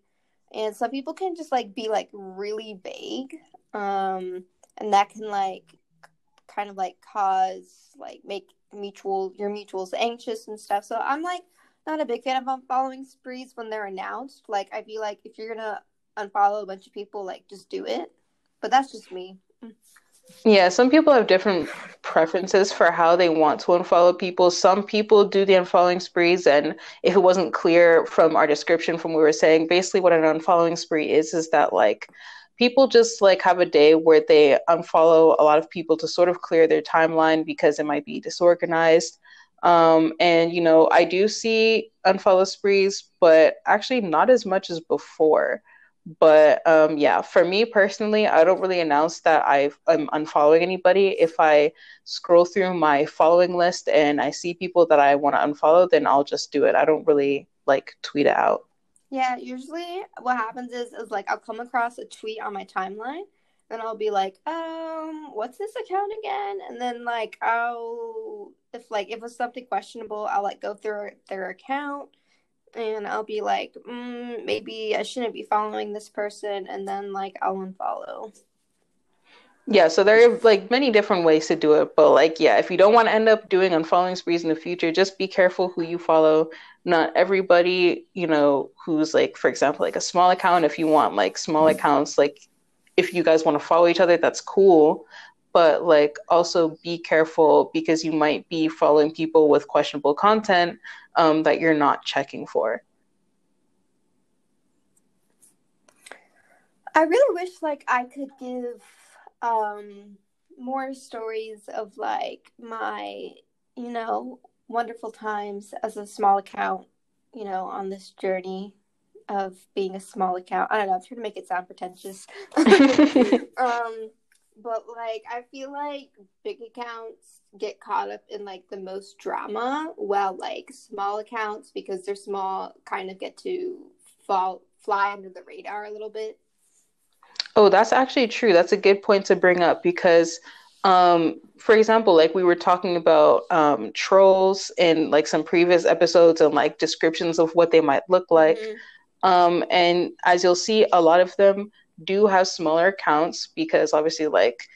and some people can just like be like really vague, um, and that can like kind of like cause like make mutual your mutuals anxious and stuff. So I'm like not a big fan of unfollowing sprees when they're announced. Like I feel like if you're gonna unfollow a bunch of people, like just do it. But that's just me. Yeah, some people have different preferences for how they want to unfollow people. Some people do the unfollowing sprees, and if it wasn't clear from our description from what we were saying, basically what an unfollowing spree is is that like people just like have a day where they unfollow a lot of people to sort of clear their timeline because it might be disorganized. Um, and you know, I do see unfollow sprees, but actually not as much as before. But um, yeah, for me personally, I don't really announce that i am unfollowing anybody. If I scroll through my following list and I see people that I want to unfollow, then I'll just do it. I don't really like tweet it out. Yeah, usually what happens is is like I'll come across a tweet on my timeline and I'll be like, um, what's this account again? And then like I'll if like if it's something questionable, I'll like go through their account and I'll be like, mm, maybe I shouldn't be following this person, and then like I'll unfollow. Yeah, so there are like many different ways to do it, but like yeah, if you don't want to end up doing unfollowing sprees in the future, just be careful who you follow. Not everybody, you know, who's like, for example, like a small account. If you want like small accounts, like if you guys want to follow each other, that's cool. But like also be careful because you might be following people with questionable content um, that you're not checking for. I really wish like I could give um, more stories of like my, you know, wonderful times as a small account, you know, on this journey of being a small account. I don't know, I'm trying to make it sound pretentious. [laughs] [laughs] um, but like I feel like big accounts get caught up in like the most drama, while like small accounts because they're small kind of get to fall fly under the radar a little bit. Oh, that's actually true. That's a good point to bring up because um, for example, like we were talking about um, trolls in like some previous episodes and like descriptions of what they might look like. Mm-hmm. Um, and as you'll see, a lot of them do have smaller accounts because obviously like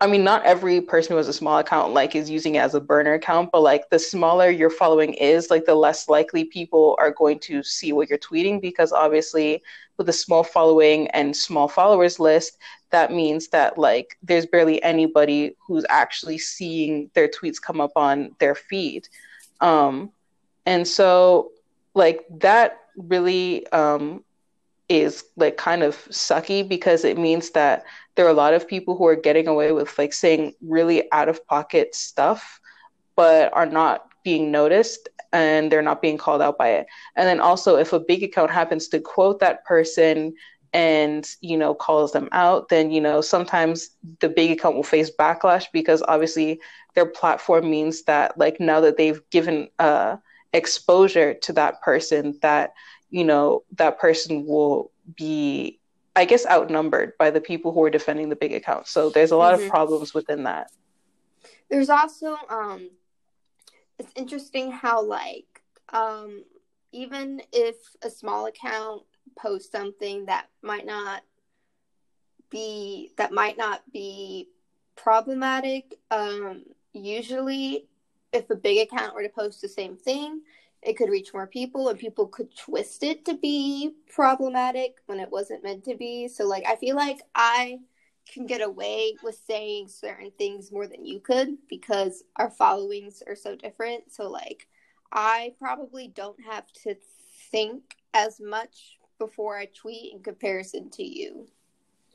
I mean, not every person who has a small account like is using it as a burner account, but like the smaller your following is, like the less likely people are going to see what you're tweeting because obviously with a small following and small followers list, that means that like there's barely anybody who's actually seeing their tweets come up on their feed. Um, and so like that really um, is like kind of sucky because it means that there are a lot of people who are getting away with like saying really out of pocket stuff but are not being noticed and they're not being called out by it. And then also if a big account happens to quote that person and you know calls them out then you know sometimes the big account will face backlash because obviously their platform means that like now that they've given uh exposure to that person that you know, that person will be, I guess, outnumbered by the people who are defending the big account. So there's a lot mm-hmm. of problems within that. There's also, um, it's interesting how, like, um, even if a small account posts something that might not be that might not be problematic um usually if a big account were to post the same thing it could reach more people and people could twist it to be problematic when it wasn't meant to be. So like I feel like I can get away with saying certain things more than you could because our followings are so different. So like I probably don't have to think as much before I tweet in comparison to you.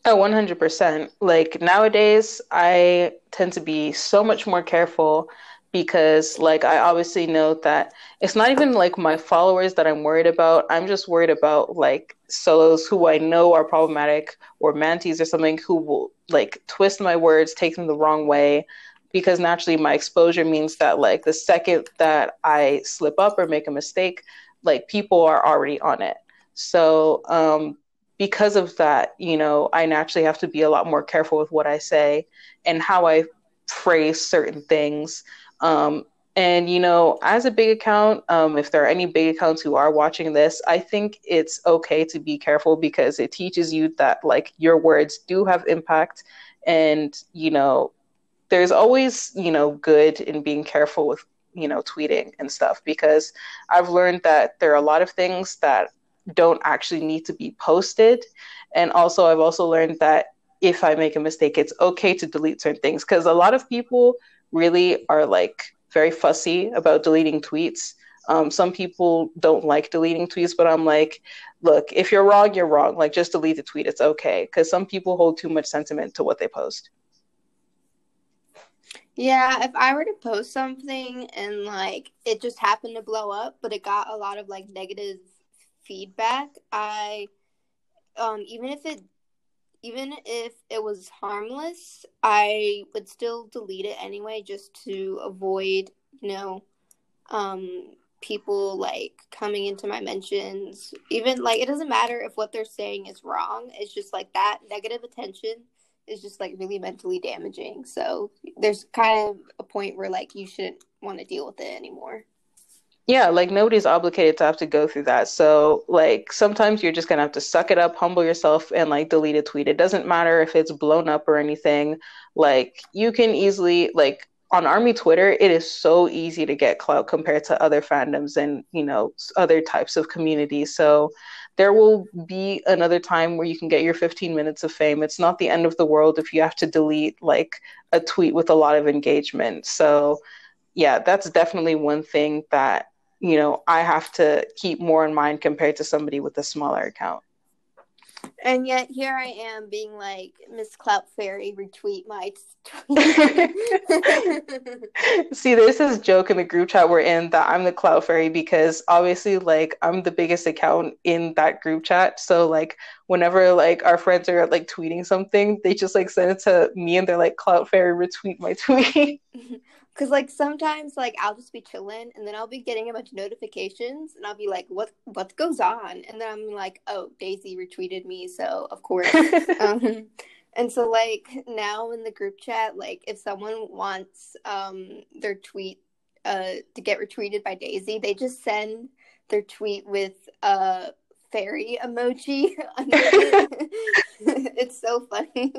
Oh, 100%. Like nowadays, I tend to be so much more careful because like I obviously know that it's not even like my followers that I'm worried about. I'm just worried about like solos who I know are problematic or mantis or something who will like twist my words, take them the wrong way because naturally my exposure means that like the second that I slip up or make a mistake, like people are already on it. So um because of that, you know, I naturally have to be a lot more careful with what I say and how I phrase certain things um, and you know, as a big account, um, if there are any big accounts who are watching this, I think it's okay to be careful because it teaches you that like your words do have impact, and you know, there's always you know good in being careful with you know tweeting and stuff because I've learned that there are a lot of things that don't actually need to be posted, and also I've also learned that if I make a mistake, it's okay to delete certain things because a lot of people really are like very fussy about deleting tweets. Um, some people don't like deleting tweets, but I'm like, look, if you're wrong, you're wrong. Like, just delete the tweet. It's okay. Because some people hold too much sentiment to what they post. Yeah, if I were to post something and like it just happened to blow up, but it got a lot of like negative feedback, I um even if it even if it was harmless, I would still delete it anyway just to avoid, you know, um people like coming into my mentions. Even like it doesn't matter if what they're saying is wrong. It's just like that negative attention is just like really mentally damaging. So there's kind of a point where like you shouldn't want to deal with it anymore. Yeah, like nobody's obligated to have to go through that. So like sometimes you're just gonna have to suck it up, humble yourself, and like delete a tweet. It doesn't matter if it's blown up or anything. Like you can easily like on army twitter it is so easy to get clout compared to other fandoms and you know other types of communities so there will be another time where you can get your 15 minutes of fame it's not the end of the world if you have to delete like a tweet with a lot of engagement so yeah that's definitely one thing that you know i have to keep more in mind compared to somebody with a smaller account and yet here I am being like Miss Clout Fairy retweet my tweet. [laughs] See, there's this joke in the group chat we're in that I'm the Clout Fairy because obviously like I'm the biggest account in that group chat. So like whenever like our friends are like tweeting something, they just like send it to me and they're like Clout Fairy retweet my [laughs] tweet. [laughs] Cause like sometimes like I'll just be chilling and then I'll be getting a bunch of notifications and I'll be like, what what goes on? And then I'm like, oh, Daisy retweeted me, so of course. [laughs] um, and so like now in the group chat, like if someone wants um their tweet uh to get retweeted by Daisy, they just send their tweet with a fairy emoji. [laughs] [laughs] [laughs] it's so funny.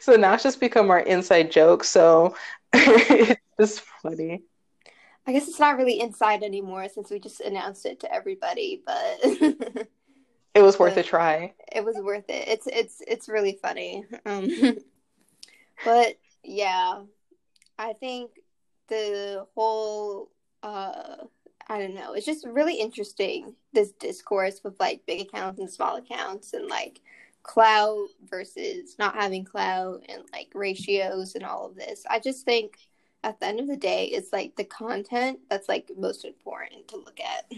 So now it's just become our inside joke. So it's just funny. I guess it's not really inside anymore since we just announced it to everybody, but it was worth a try. It was worth it. It's it's it's really funny. Um, but yeah, I think the whole uh I don't know, it's just really interesting this discourse with like big accounts and small accounts and like clout versus not having clout and like ratios and all of this. I just think at the end of the day, it's like the content that's like most important to look at.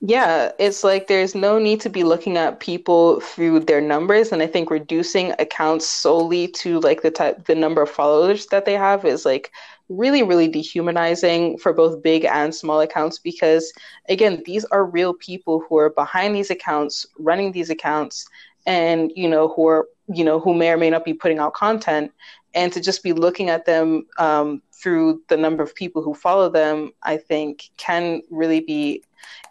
Yeah, it's like there's no need to be looking at people through their numbers, and I think reducing accounts solely to like the type, the number of followers that they have is like really, really dehumanizing for both big and small accounts because again, these are real people who are behind these accounts, running these accounts, and you know who are you know who may or may not be putting out content. And to just be looking at them um, through the number of people who follow them i think can really be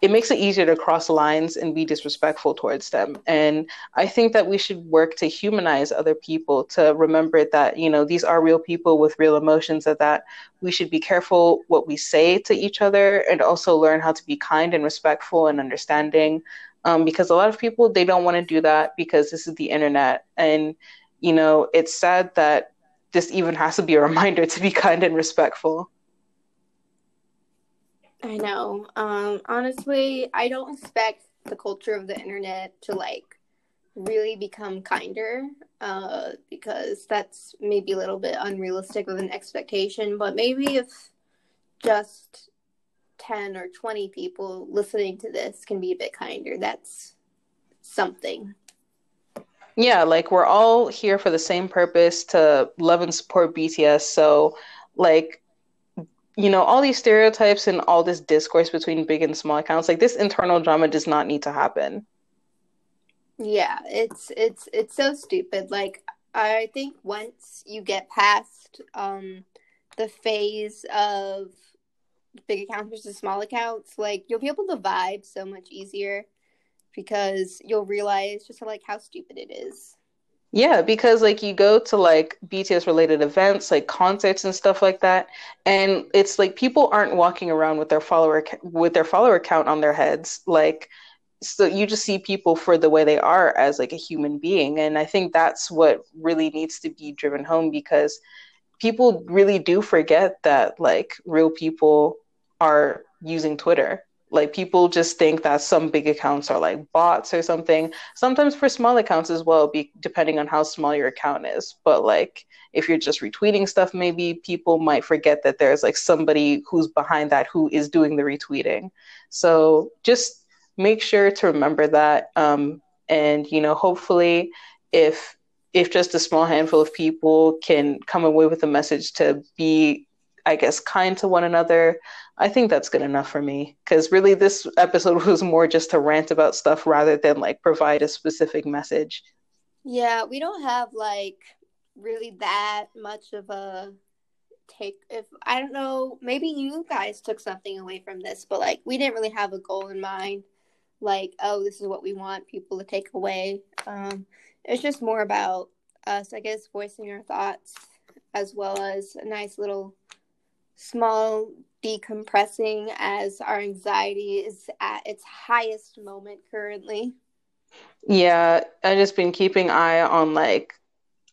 it makes it easier to cross lines and be disrespectful towards them. And i think that we should work to humanize other people to remember that you know these are real people with real emotions and that we should be careful what we say to each other and also learn how to be kind and respectful and understanding. Um, because a lot of people they don't want to do that because this is the internet. And you know it's sad that this even has to be a [laughs] reminder to be kind and respectful i know um, honestly i don't expect the culture of the internet to like really become kinder uh, because that's maybe a little bit unrealistic of an expectation but maybe if just 10 or 20 people listening to this can be a bit kinder, that's something. Yeah, like we're all here for the same purpose to love and support BTS. So, like, you know, all these stereotypes and all this discourse between big and small accounts, like this internal drama does not need to happen. Yeah, it's it's it's so stupid. Like I think once you get past um the phase of big accounts versus small accounts, like you'll be able to vibe so much easier because you'll realize just like how stupid it is. Yeah, because like you go to like BTS related events, like concerts and stuff like that, and it's like people aren't walking around with their follower with their follower count on their heads. Like so you just see people for the way they are as like a human being, and I think that's what really needs to be driven home because people really do forget that like real people are using Twitter. Like people just think that some big accounts are like bots or something. Sometimes for small accounts as well, be depending on how small your account is. But like if you're just retweeting stuff, maybe people might forget that there's like somebody who's behind that who is doing the retweeting. So just make sure to remember that. Um, and you know, hopefully, if if just a small handful of people can come away with a message to be I guess, kind to one another. I think that's good enough for me. Because really, this episode [laughs] was more just to rant about stuff rather than like provide a specific message. Yeah, we don't have like really that much of a take. If I don't know, maybe you guys took something away from this, but like we didn't really have a goal in mind. Like, oh, this is what we want people to take away. Um, it's just more about us, I guess, voicing our thoughts as well as a nice little small decompressing as our anxiety is at its highest moment currently. Yeah, I've just been keeping eye on like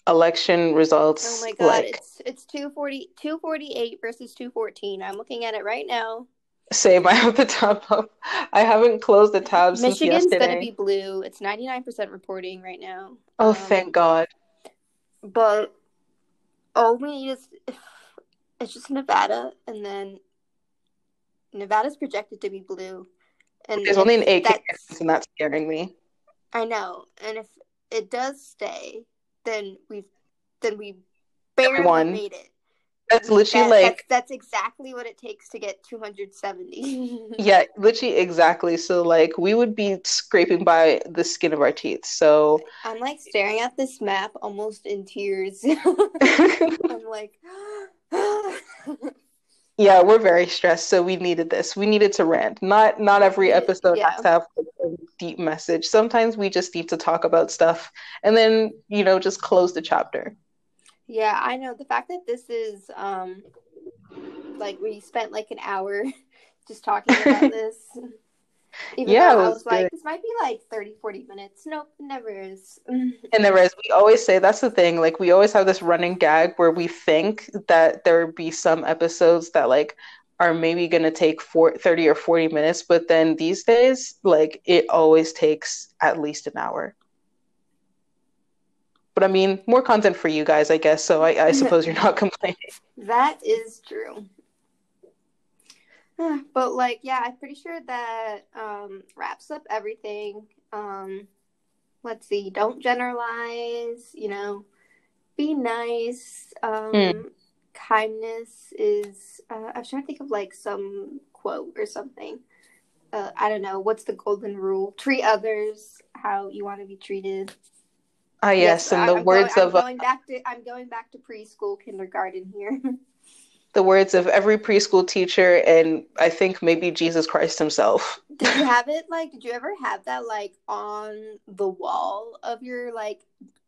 election results. Oh my god, like, it's it's 240 248 versus 214. I'm looking at it right now. Same, I have the tab up. I haven't closed the tab Michigan's since yesterday. gonna be blue. It's 99% reporting right now. Oh, um, thank God. But all we need is it's just Nevada, and then Nevada's projected to be blue. And there's only an eight that's, and that's scaring me. I know, and if it does stay, then we've then we barely Everyone. made it. That's literally that, like that's, that's, exactly what it takes to get 270. [laughs] yeah, literally exactly. So like we would be scraping by the skin of our teeth. So I'm like staring at this map almost in tears. [laughs] [laughs] I'm like [laughs] yeah, we're very stressed, so we needed this. We needed to rant. Not not every episode yeah. has to have a deep message. Sometimes we just need to talk about stuff and then, you know, just close the chapter. Yeah, I know. The fact that this is um like we spent like an hour [laughs] just talking about [laughs] this. Even yeah, I was, was like, this might be like 30, 40 minutes. Nope, it never is. it never is. We always say that's the thing. Like, we always have this running gag where we think that there would be some episodes that, like, are maybe going to take four, 30 or 40 minutes. But then these days, like, it always takes at least an hour. But I mean, more content for you guys, I guess. So I, I [laughs] suppose you're not [laughs] complaining. That is true. But like, yeah, I'm pretty sure that um, wraps up everything. Um, let's see. Don't generalize. You know, be nice. Um, mm. Kindness is. Uh, I was trying to think of like some quote or something. Uh, I don't know. What's the golden rule? Treat others how you want to be treated. Ah, yes, yes and the I'm words going, of I'm going back to I'm going back to preschool, kindergarten here. [laughs] the words of every preschool teacher and I think maybe Jesus Christ himself. Did you have [laughs] it like did you ever have that like on the wall of your like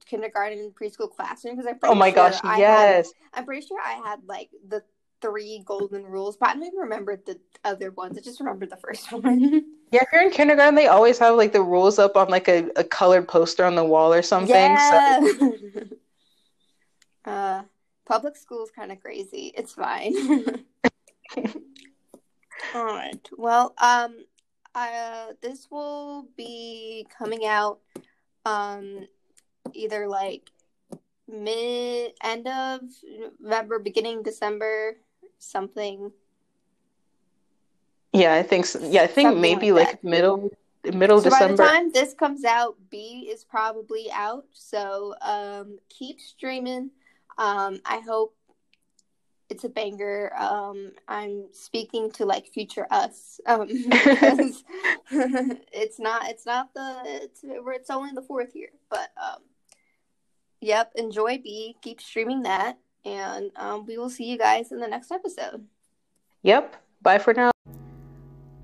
kindergarten and preschool classroom because I'm Oh my sure gosh, I yes. Had, I'm pretty sure I had like the three golden rules, but I don't even remember the other ones. I just remember the first [laughs] one. yeah, if you're in kindergarten, they always have like the rules up on like a, a colored poster on the wall or something. Yeah. So. [laughs] uh Public school is kind of crazy. It's fine. [laughs] All right. Well, um, uh, this will be coming out, um, either like mid end of November, beginning December, something. Yeah, I think so. Yeah, I think something maybe like, like middle middle so December. By the time this comes out, BE is probably out. So um, keep streaming. Um, I hope it's a banger. Um, I'm speaking to like future us um, [laughs] because [laughs] it's not it's not the it's it's only the fourth year, but um, yep. Enjoy BE. Keep streaming that, and um, we will see you guys in the next episode. Yep. Bye for now.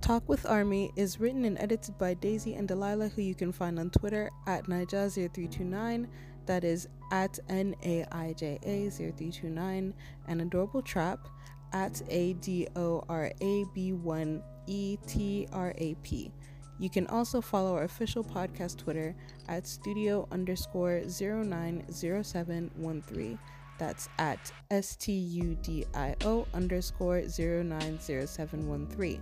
Talk with Army is written and edited by Daisy and Delilah, who you can find on Twitter at Naija0329 that is at NAIJA0329 and Adorable Trap at A-D-O-R-A-B-1-E-T-R-A-P. You can also follow our official podcast Twitter at studio underscore 090713. That's at S T U D I O underscore 090713.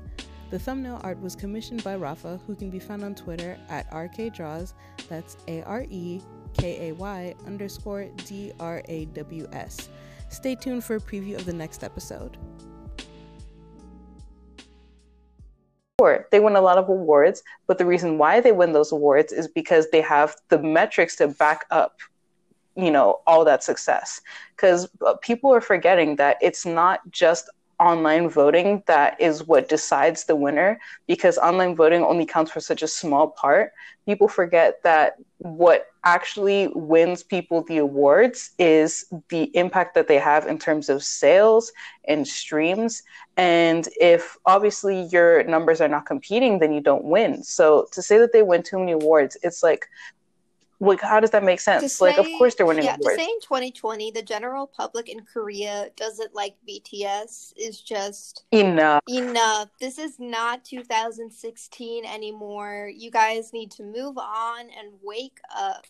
The thumbnail art was commissioned by Rafa, who can be found on Twitter at RKDraws, that's A R E K A Y underscore D R A W S. Stay tuned for a preview of the next episode. They win a lot of awards, but the reason why they win those awards is because they have the metrics to back up, you know, all that success. Because uh, people are forgetting that it's not just online voting that is what decides the winner because online voting only counts for such a small part. People forget that what actually wins people the awards is the impact that they have in terms of sales and streams. And if obviously your numbers are not competing, then you don't win. So to say that they win too many awards, it's like like how does that make sense? Say, like of course they're winning yeah awards. to say in 2020 the general public in korea doesn't like bts is just enough. Enough. This is not 2016 anymore. You guys need to move on and wake up